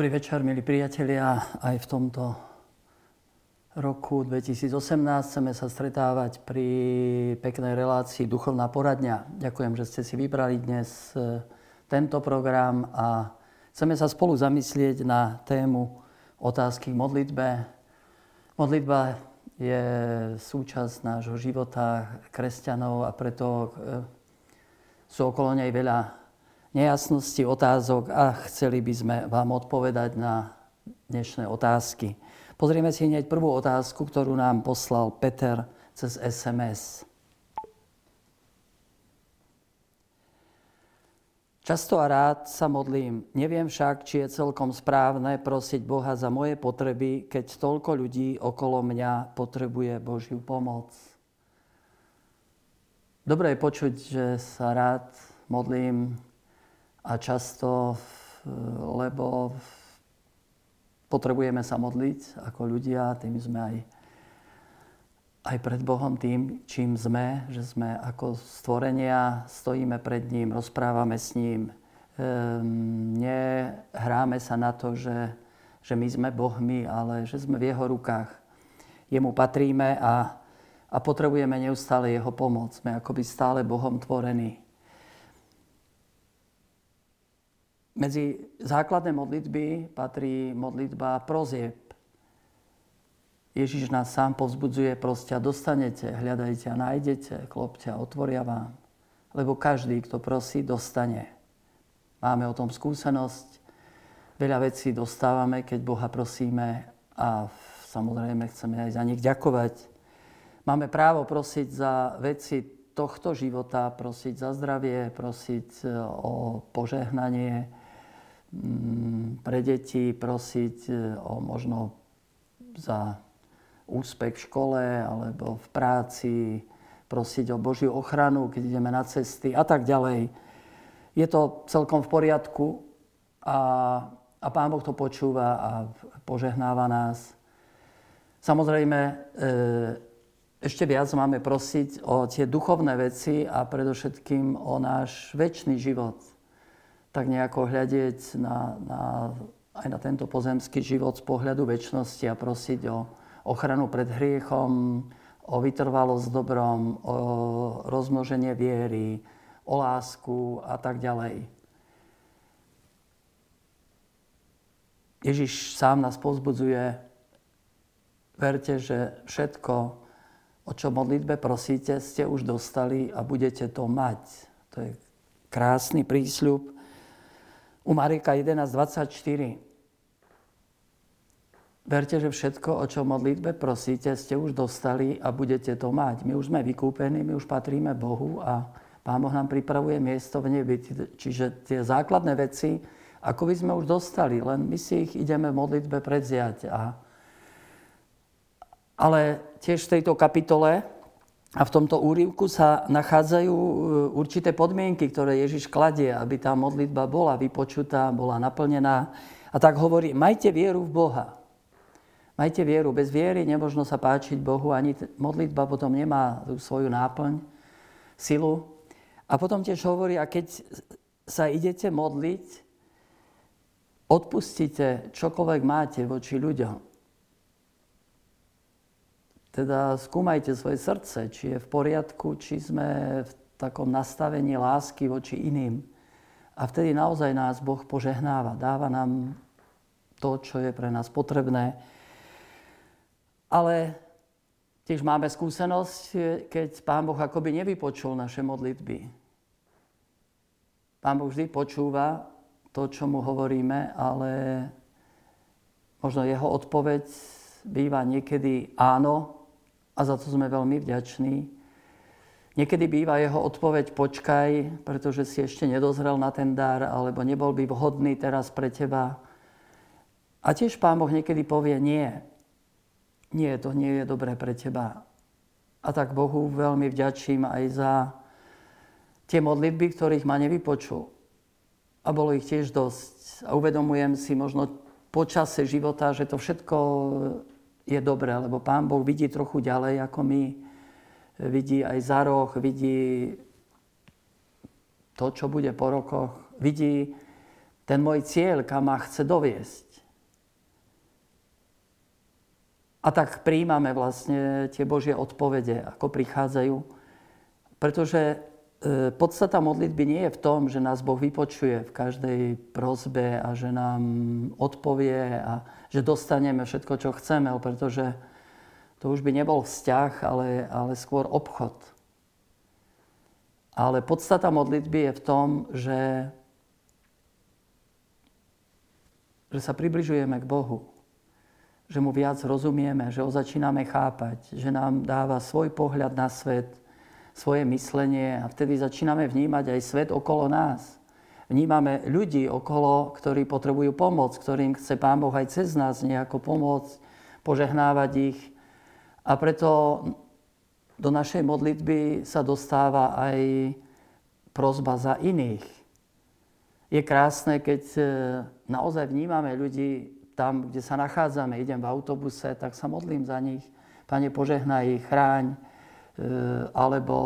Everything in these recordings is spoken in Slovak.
Dobrý večer, milí priatelia. Aj v tomto roku 2018 chceme sa stretávať pri peknej relácii Duchovná poradňa. Ďakujem, že ste si vybrali dnes e, tento program a chceme sa spolu zamyslieť na tému otázky k modlitbe. Modlitba je súčasť nášho života kresťanov a preto e, sú okolo nej veľa nejasností, otázok a chceli by sme vám odpovedať na dnešné otázky. Pozrieme si hneď prvú otázku, ktorú nám poslal Peter cez SMS. Často a rád sa modlím, neviem však, či je celkom správne prosiť Boha za moje potreby, keď toľko ľudí okolo mňa potrebuje Božiu pomoc. Dobre je počuť, že sa rád modlím a často, lebo potrebujeme sa modliť ako ľudia, tým sme aj aj pred Bohom tým, čím sme, že sme ako stvorenia, stojíme pred ním, rozprávame s ním. Ehm, nehráme sa na to, že, že my sme Bohmi, ale že sme v jeho rukách. Jemu patríme a, a potrebujeme neustále jeho pomoc. Sme akoby stále Bohom tvorení. Medzi základné modlitby patrí modlitba prozieb Ježiš nás sám povzbudzuje, proste dostanete, hľadajte a nájdete, klopte a otvoria vám. Lebo každý, kto prosí, dostane. Máme o tom skúsenosť. Veľa vecí dostávame, keď Boha prosíme a samozrejme chceme aj za nich ďakovať. Máme právo prosiť za veci tohto života, prosiť za zdravie, prosiť e, o požehnanie pre deti, prosiť e, o možno za úspech v škole alebo v práci, prosiť o Božiu ochranu, keď ideme na cesty a tak ďalej. Je to celkom v poriadku a, a Pán Boh to počúva a požehnáva nás. Samozrejme, e, ešte viac máme prosiť o tie duchovné veci a predovšetkým o náš väčší život. Tak nejako hľadieť na, na, aj na tento pozemský život z pohľadu väčšnosti a prosiť o, ochranu pred hriechom, o vytrvalosť dobrom, o rozmnoženie viery, o lásku a tak ďalej. Ježiš sám nás pozbudzuje, verte, že všetko, o čo modlitbe prosíte, ste už dostali a budete to mať. To je krásny prísľub. U Marika 11.24 Verte, že všetko, o čo modlitbe prosíte, ste už dostali a budete to mať. My už sme vykúpení, my už patríme Bohu a Pán Boh nám pripravuje miesto v nebi. Čiže tie základné veci, ako by sme už dostali, len my si ich ideme v modlitbe predziať. A... Ale tiež v tejto kapitole a v tomto úrivku sa nachádzajú e, určité podmienky, ktoré Ježiš kladie, aby tá modlitba bola vypočutá, bola naplnená. A tak hovorí, majte vieru v Boha. Majte vieru. Bez viery nemožno sa páčiť Bohu, ani modlitba potom nemá svoju náplň, silu. A potom tiež hovorí, a keď sa idete modliť, odpustite čokoľvek máte voči ľuďom. Teda skúmajte svoje srdce, či je v poriadku, či sme v takom nastavení lásky voči iným. A vtedy naozaj nás Boh požehnáva, dáva nám to, čo je pre nás potrebné ale tiež máme skúsenosť, keď Pán Boh akoby nevypočul naše modlitby. Pán Boh vždy počúva to, čo mu hovoríme, ale možno jeho odpoveď býva niekedy áno a za to sme veľmi vďační. Niekedy býva jeho odpoveď počkaj, pretože si ešte nedozrel na ten dar, alebo nebol by vhodný teraz pre teba. A tiež Pán Boh niekedy povie nie nie, to nie je dobré pre teba. A tak Bohu veľmi vďačím aj za tie modlitby, ktorých ma nevypočul. A bolo ich tiež dosť. A uvedomujem si možno počase života, že to všetko je dobré, lebo Pán Boh vidí trochu ďalej ako my. Vidí aj za roh, vidí to, čo bude po rokoch. Vidí ten môj cieľ, kam ma chce doviesť. A tak príjmame vlastne tie Božie odpovede, ako prichádzajú. Pretože podstata modlitby nie je v tom, že nás Boh vypočuje v každej prozbe a že nám odpovie a že dostaneme všetko, čo chceme, pretože to už by nebol vzťah, ale, ale skôr obchod. Ale podstata modlitby je v tom, že, že sa približujeme k Bohu že mu viac rozumieme, že ho začíname chápať, že nám dáva svoj pohľad na svet, svoje myslenie a vtedy začíname vnímať aj svet okolo nás. Vnímame ľudí okolo, ktorí potrebujú pomoc, ktorým chce Pán Boh aj cez nás nejako pomôcť, požehnávať ich. A preto do našej modlitby sa dostáva aj prozba za iných. Je krásne, keď e, naozaj vnímame ľudí tam, kde sa nachádzame, idem v autobuse, tak sa modlím za nich. Pane, požehnaj ich, chráň. E, alebo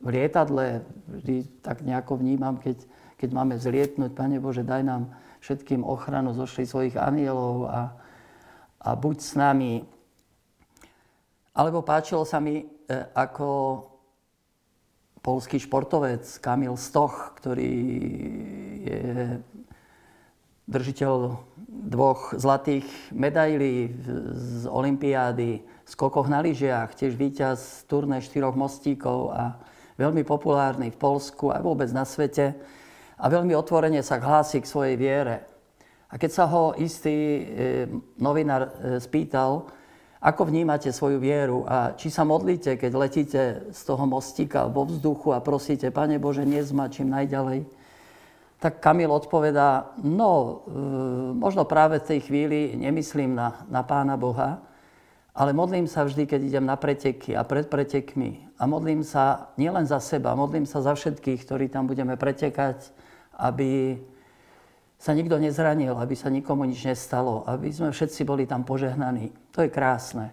v lietadle vždy tak nejako vnímam, keď, keď máme zlietnúť, Pane Bože, daj nám všetkým ochranu, zošli svojich anielov a, a buď s nami. Alebo páčilo sa mi, e, ako polský športovec Kamil Stoch, ktorý je držiteľ dvoch zlatých medailí z Olympiády, skokoch na lyžiach, tiež víťaz turné štyroch mostíkov a veľmi populárny v Polsku a vôbec na svete a veľmi otvorene sa hlási k svojej viere. A keď sa ho istý e, novinár e, spýtal, ako vnímate svoju vieru a či sa modlíte, keď letíte z toho mostíka vo vzduchu a prosíte, Pane Bože, nezma čím najďalej, tak Kamil odpovedá, no e, možno práve v tej chvíli nemyslím na, na Pána Boha, ale modlím sa vždy, keď idem na preteky a pred pretekmi. A modlím sa nielen za seba, modlím sa za všetkých, ktorí tam budeme pretekať, aby sa nikto nezranil, aby sa nikomu nič nestalo, aby sme všetci boli tam požehnaní. To je krásne.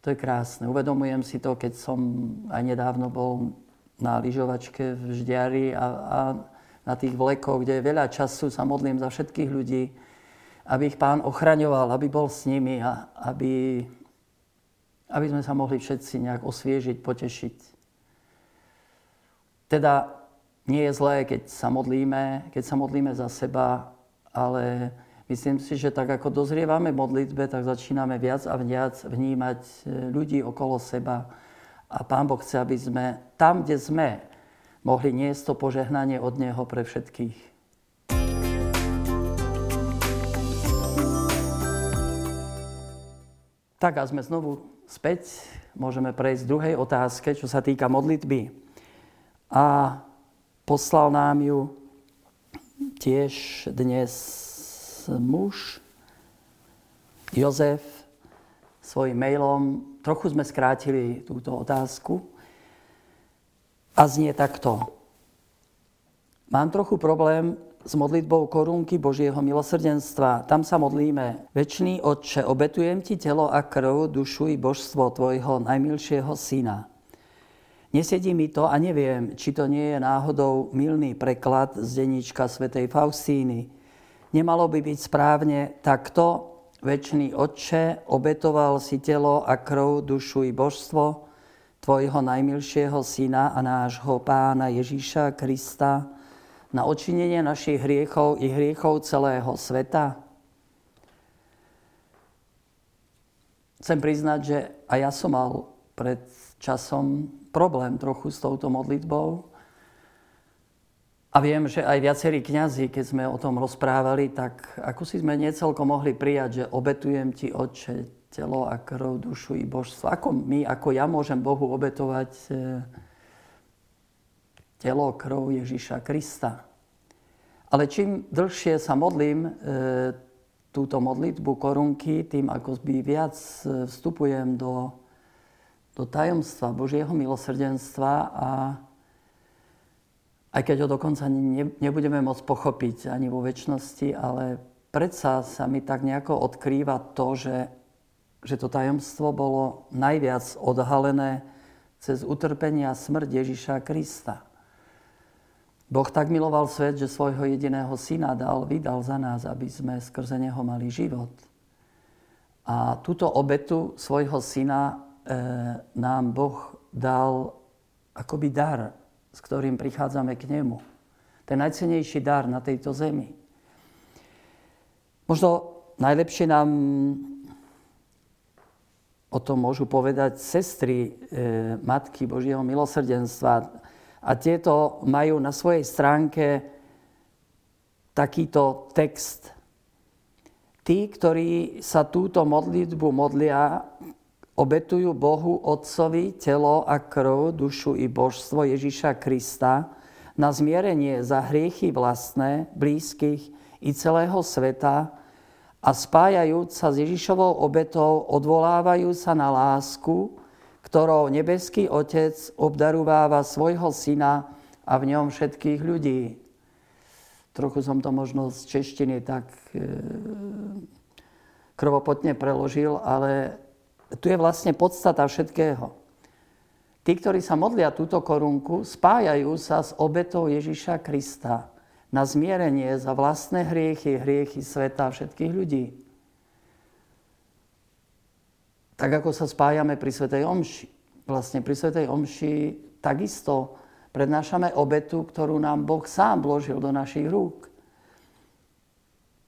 To je krásne. Uvedomujem si to, keď som aj nedávno bol na lyžovačke v Ždiari a, a na tých vlekoch, kde je veľa času, sa modlím za všetkých ľudí, aby ich pán ochraňoval, aby bol s nimi a aby, aby sme sa mohli všetci nejak osviežiť, potešiť. Teda nie je zlé, keď sa modlíme, keď sa modlíme za seba, ale myslím si, že tak ako dozrievame modlitbe, tak začíname viac a viac vnímať e, ľudí okolo seba. A Pán Boh chce, aby sme tam, kde sme, mohli niesť to požehnanie od Neho pre všetkých. Tak a sme znovu späť. Môžeme prejsť k druhej otázke, čo sa týka modlitby. A poslal nám ju tiež dnes muž Jozef svojim mailom. Trochu sme skrátili túto otázku, a znie takto. Mám trochu problém s modlitbou korunky Božieho milosrdenstva. Tam sa modlíme. Večný Otče, obetujem Ti telo a krv, dušu i božstvo Tvojho najmilšieho Syna. Nesedí mi to a neviem, či to nie je náhodou milný preklad z denníčka svätej Faustíny. Nemalo by byť správne takto, Večný Otče, obetoval si telo a krv, dušu i božstvo, Tvojho najmilšieho Syna a nášho Pána Ježíša Krista na očinenie našich hriechov i hriechov celého sveta? Chcem priznať, že aj ja som mal pred časom problém trochu s touto modlitbou. A viem, že aj viacerí kňazi, keď sme o tom rozprávali, tak ako si sme necelko mohli prijať, že obetujem ti, Otče, telo a krv, dušu i božstvo. Ako my, ako ja môžem Bohu obetovať e, telo, krv Ježíša Krista. Ale čím dlhšie sa modlím e, túto modlitbu korunky, tým ako by viac e, vstupujem do, do tajomstva Božieho milosrdenstva a aj keď ho dokonca nebudeme môcť pochopiť ani vo väčšnosti, ale predsa sa mi tak nejako odkrýva to, že že to tajomstvo bolo najviac odhalené cez utrpenie a smrť Ježiša Krista. Boh tak miloval svet, že svojho jediného syna dal, vydal za nás, aby sme skrze neho mali život. A túto obetu svojho syna e, nám Boh dal akoby dar, s ktorým prichádzame k nemu. Ten najcenejší dar na tejto zemi. Možno najlepšie nám o tom môžu povedať sestry e, Matky Božieho milosrdenstva, a tieto majú na svojej stránke takýto text. Tí, ktorí sa túto modlitbu modlia, obetujú Bohu Otcovi telo a krv, dušu i božstvo Ježiša Krista na zmierenie za hriechy vlastné, blízkych i celého sveta a spájajúc sa s Ježišovou obetou odvolávajú sa na lásku, ktorou nebeský Otec obdarováva svojho syna a v ňom všetkých ľudí. Trochu som to možno z češtiny tak e, krvopotne preložil, ale tu je vlastne podstata všetkého. Tí, ktorí sa modlia túto korunku, spájajú sa s obetou Ježiša Krista na zmierenie za vlastné hriechy, hriechy sveta všetkých ľudí tak ako sa spájame pri Svetej Omši. Vlastne pri Svetej Omši takisto prednášame obetu, ktorú nám Boh sám vložil do našich rúk.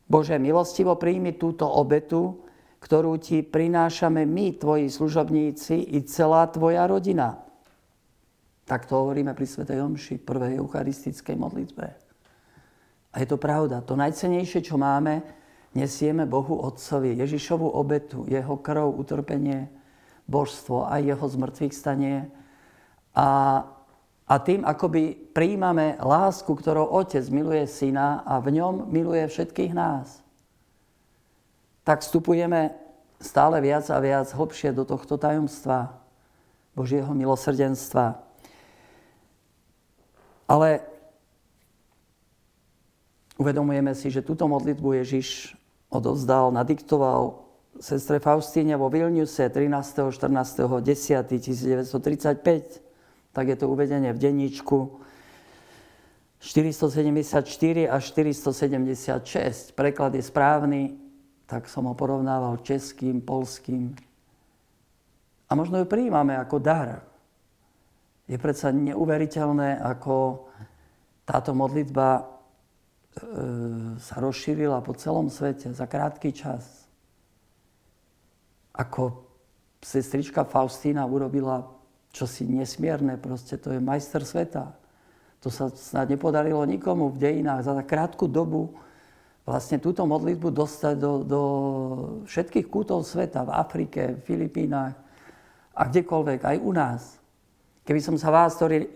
Bože, milostivo príjmi túto obetu, ktorú ti prinášame my, tvoji služobníci i celá tvoja rodina. Tak to hovoríme pri Svetej Omši, prvej eucharistickej modlitbe. A je to pravda. To najcenejšie, čo máme, nesieme Bohu Otcovi Ježišovu obetu, jeho krv, utrpenie, božstvo a jeho zmrtvých stanie. A, a tým akoby príjmame lásku, ktorou Otec miluje Syna a v ňom miluje všetkých nás. Tak vstupujeme stále viac a viac hlbšie do tohto tajomstva Božieho milosrdenstva. Ale uvedomujeme si, že túto modlitbu Ježiš odovzdal, nadiktoval sestre Faustíne vo Vilniuse 13. 14. 10. 1935. Tak je to uvedenie v denníčku 474 až 476. Preklad je správny, tak som ho porovnával českým, polským. A možno ju prijímame ako dar. Je predsa neuveriteľné, ako táto modlitba sa rozšírila po celom svete za krátky čas. Ako sestrička Faustína urobila čosi nesmierne, proste to je majster sveta. To sa snad nepodarilo nikomu v dejinách za krátku dobu vlastne túto modlitbu dostať do, do všetkých kútov sveta, v Afrike, v Filipínach a kdekoľvek, aj u nás. Keby som sa vás, ktorí e,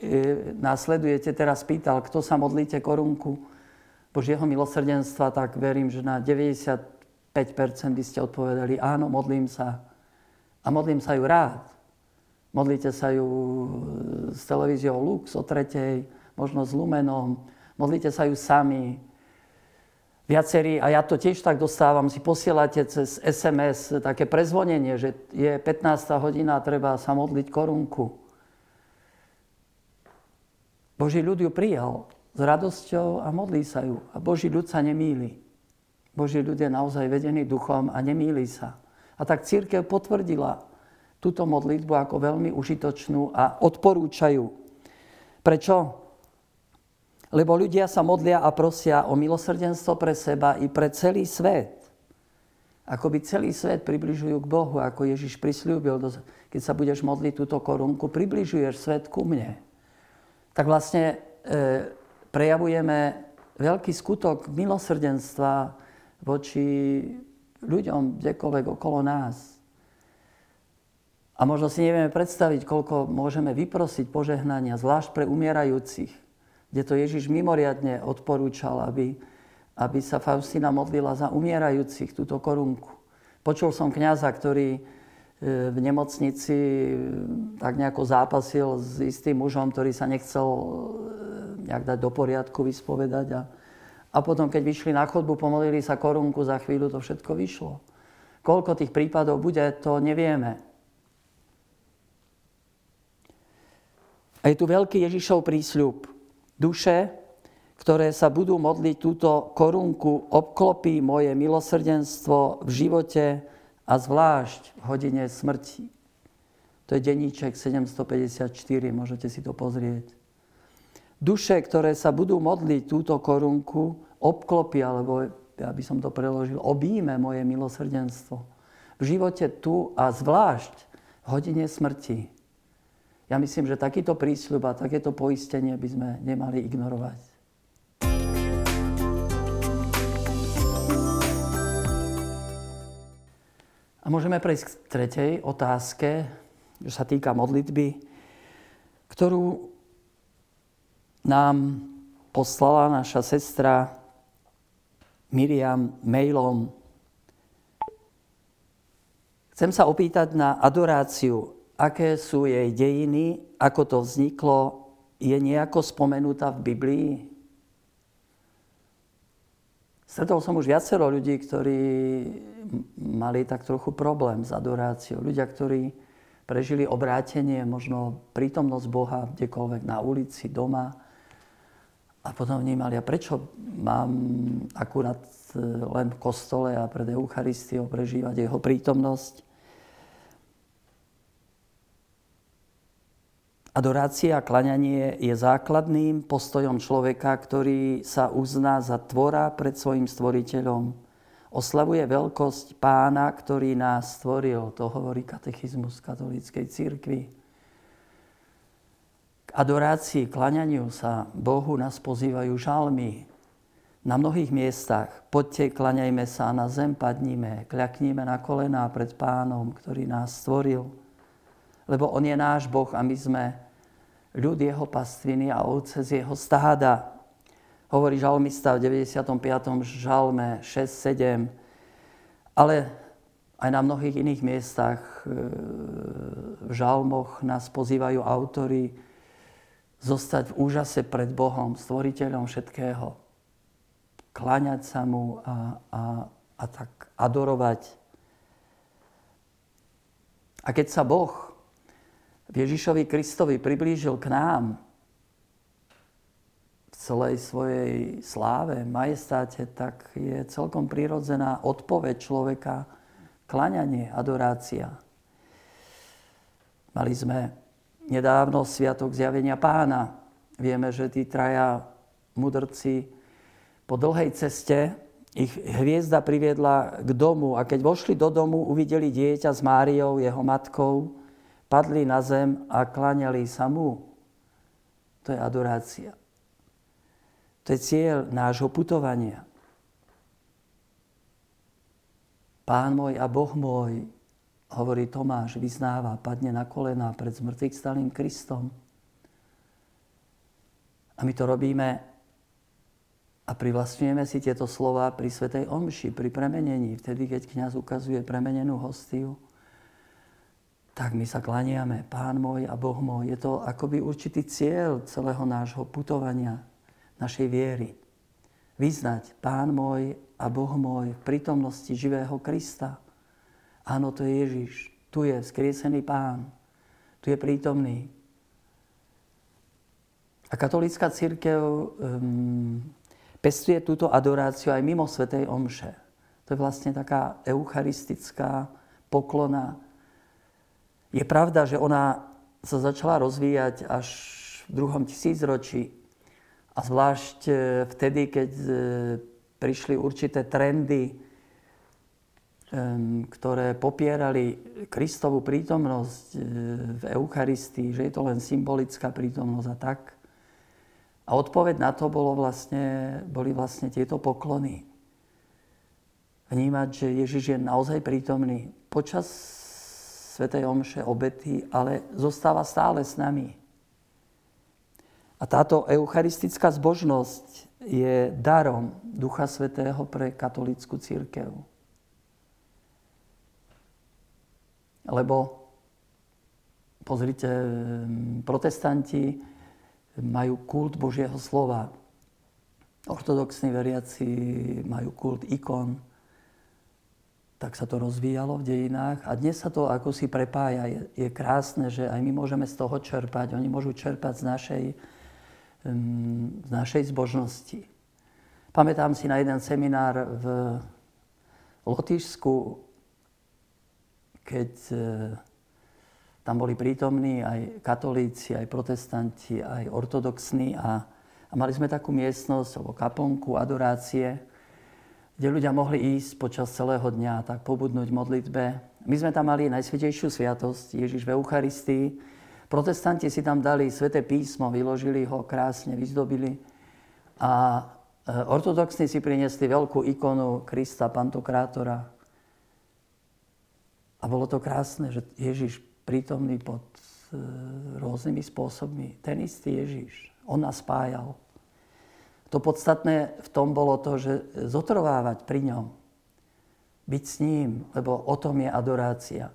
následujete, teraz pýtal, kto sa modlíte korunku, Božieho milosrdenstva, tak verím, že na 95% by ste odpovedali, áno, modlím sa. A modlím sa ju rád. Modlíte sa ju s televíziou Lux o tretej, možno s Lumenom. Modlíte sa ju sami. Viacerí, a ja to tiež tak dostávam, si posielate cez SMS také prezvonenie, že je 15. hodina treba sa modliť korunku. Boží ľud ju prijal s radosťou a modlí sa ju. A Boží ľud sa nemýli. Boží ľud je naozaj vedený duchom a nemýli sa. A tak církev potvrdila túto modlitbu ako veľmi užitočnú a odporúčajú. Prečo? Lebo ľudia sa modlia a prosia o milosrdenstvo pre seba i pre celý svet. Ako by celý svet približujú k Bohu, ako Ježiš prislúbil, keď sa budeš modliť túto korunku, približuješ svet ku mne. Tak vlastne e, prejavujeme veľký skutok milosrdenstva voči ľuďom kdekoľvek okolo nás. A možno si nevieme predstaviť, koľko môžeme vyprosiť požehnania, zvlášť pre umierajúcich, kde to Ježiš mimoriadne odporúčal, aby, aby sa Faustina modlila za umierajúcich túto korunku. Počul som kňaza, ktorý e, v nemocnici e, tak nejako zápasil s istým mužom, ktorý sa nechcel nejak dať do poriadku, vyspovedať. A, a potom, keď vyšli na chodbu, pomolili sa korunku, za chvíľu to všetko vyšlo. Koľko tých prípadov bude, to nevieme. A je tu veľký Ježišov prísľub. Duše, ktoré sa budú modliť túto korunku, obklopí moje milosrdenstvo v živote a zvlášť v hodine smrti. To je denníček 754, môžete si to pozrieť. Duše, ktoré sa budú modliť túto korunku, obklopí, alebo ja by som to preložil, obíme moje milosrdenstvo. V živote tu a zvlášť v hodine smrti. Ja myslím, že takýto prísľub a takéto poistenie by sme nemali ignorovať. A môžeme prejsť k tretej otázke, čo sa týka modlitby, ktorú nám poslala naša sestra Miriam mailom. Chcem sa opýtať na adoráciu, aké sú jej dejiny, ako to vzniklo, je nejako spomenutá v Biblii? Stretol som už viacero ľudí, ktorí mali tak trochu problém s adoráciou. Ľudia, ktorí prežili obrátenie, možno prítomnosť Boha kdekoľvek na ulici, doma. A potom vnímali, a prečo mám akurát e, len v kostole a pred Eucharistiou prežívať jeho prítomnosť. Adorácia a klaňanie je základným postojom človeka, ktorý sa uzná za tvora pred svojim stvoriteľom oslavuje veľkosť pána, ktorý nás stvoril. To hovorí katechizmus katolíckej církvy. Adorácii, klaňaniu sa Bohu nás pozývajú žalmy. Na mnohých miestach poďte, klaňajme sa na zem padníme, kľakníme na kolená pred pánom, ktorý nás stvoril. Lebo on je náš Boh a my sme ľud jeho pastviny a ovce z jeho stáda hovorí žalmista v 95. žalme 6-7, ale aj na mnohých iných miestach e, v žalmoch nás pozývajú autory zostať v úžase pred Bohom, stvoriteľom všetkého. Kláňať sa mu a, a, a tak adorovať. A keď sa Boh Ježišovi Kristovi priblížil k nám, celej svojej sláve, majestáte, tak je celkom prirodzená odpoveď človeka, klaňanie, adorácia. Mali sme nedávno Sviatok zjavenia pána. Vieme, že tí traja mudrci po dlhej ceste ich hviezda priviedla k domu a keď vošli do domu, uvideli dieťa s Máriou, jeho matkou, padli na zem a kláňali sa mu. To je adorácia. To je cieľ nášho putovania. Pán môj a Boh môj, hovorí Tomáš, vyznáva, padne na kolená pred zmrtvých stalým Kristom. A my to robíme a privlastňujeme si tieto slova pri Svetej Omši, pri premenení, vtedy, keď kniaz ukazuje premenenú hostiu, tak my sa klaniame, Pán môj a Boh môj. Je to akoby určitý cieľ celého nášho putovania, našej viery. Vyznať, Pán môj a Boh môj v prítomnosti živého Krista. Áno, to je Ježiš. Tu je vzkriesený Pán. Tu je prítomný. A katolická církev um, pestuje túto adoráciu aj mimo Svetej Omše. To je vlastne taká eucharistická poklona. Je pravda, že ona sa začala rozvíjať až v druhom tisícročí a zvlášť e, vtedy, keď e, prišli určité trendy, ktoré popierali Kristovú prítomnosť e, v Eucharistii, že je to len symbolická prítomnosť a tak. A odpoveď na to bolo vlastne, boli vlastne tieto poklony. Vnímať, že Ježiš je naozaj prítomný počas Svetej Omše obety, ale zostáva stále s nami. A táto eucharistická zbožnosť je darom Ducha Svetého pre katolickú církev. Lebo, pozrite, protestanti majú kult Božieho slova. Ortodoxní veriaci majú kult ikon. Tak sa to rozvíjalo v dejinách a dnes sa to ako si prepája. Je, je krásne, že aj my môžeme z toho čerpať. Oni môžu čerpať z našej z našej zbožnosti. Pamätám si na jeden seminár v Lotyšsku, keď e, tam boli prítomní aj katolíci, aj protestanti, aj ortodoxní a, a mali sme takú miestnosť alebo kaponku adorácie, kde ľudia mohli ísť počas celého dňa tak pobudnúť modlitbe. My sme tam mali Najsvetejšiu sviatosť, Ježiš v Eucharistii, Protestanti si tam dali sveté písmo, vyložili ho krásne, vyzdobili. A e, ortodoxní si priniesli veľkú ikonu Krista Pantokrátora. A bolo to krásne, že Ježiš prítomný pod e, rôznymi spôsobmi. Ten istý Ježiš. On nás spájal. To podstatné v tom bolo to, že zotrvávať pri ňom. Byť s ním, lebo o tom je adorácia.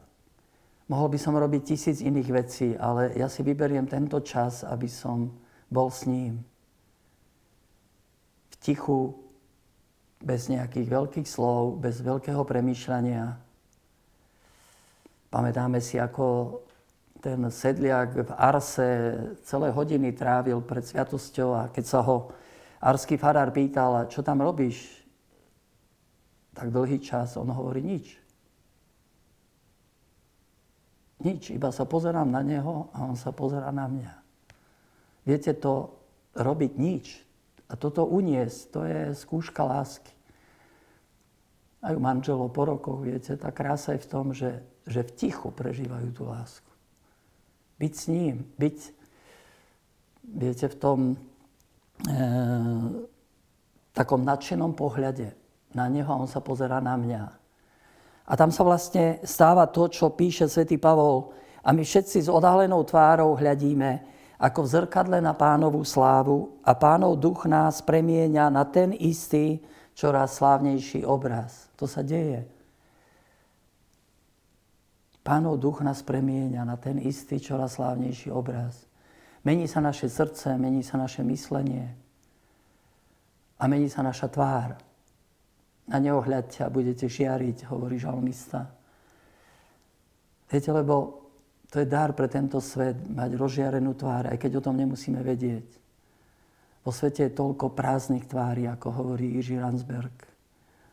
Mohol by som robiť tisíc iných vecí, ale ja si vyberiem tento čas, aby som bol s ním. V tichu, bez nejakých veľkých slov, bez veľkého premýšľania. Pamätáme si, ako ten sedliak v Arse celé hodiny trávil pred sviatosťou a keď sa ho arský farár pýtal, čo tam robíš, tak dlhý čas on hovorí nič. Nič, iba sa pozerám na neho a on sa pozerá na mňa. Viete, to robiť nič a toto uniesť, to je skúška lásky. Aj u manželov po rokoch, viete, tá krása je v tom, že, že v tichu prežívajú tú lásku. Byť s ním, byť, viete, v tom e, takom nadšenom pohľade na neho a on sa pozera na mňa. A tam sa vlastne stáva to, čo píše svätý Pavol. A my všetci s odhalenou tvárou hľadíme ako v zrkadle na pánovú slávu a pánov duch nás premieňa na ten istý, čoraz slávnejší obraz. To sa deje. Pánov duch nás premieňa na ten istý, čoraz slávnejší obraz. Mení sa naše srdce, mení sa naše myslenie a mení sa naša tvár. Na neho hľadte a budete žiariť, hovorí žalmista. Viete, lebo to je dar pre tento svet, mať rozžiarenú tvár, aj keď o tom nemusíme vedieť. Vo svete je toľko prázdnych tvári, ako hovorí Jiří Ransberg.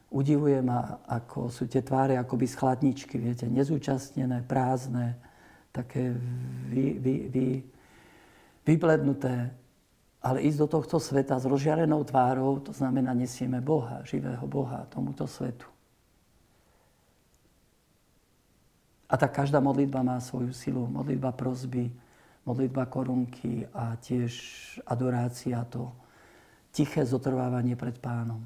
Udivuje ma, ako sú tie tváre akoby z chladničky, viete, nezúčastnené, prázdne, také vy, vy, vy, vyblednuté. Ale ísť do tohto sveta s rozžiarenou tvárou, to znamená, nesieme Boha, živého Boha tomuto svetu. A tak každá modlitba má svoju silu. Modlitba prozby, modlitba korunky a tiež adorácia, to tiché zotrvávanie pred pánom.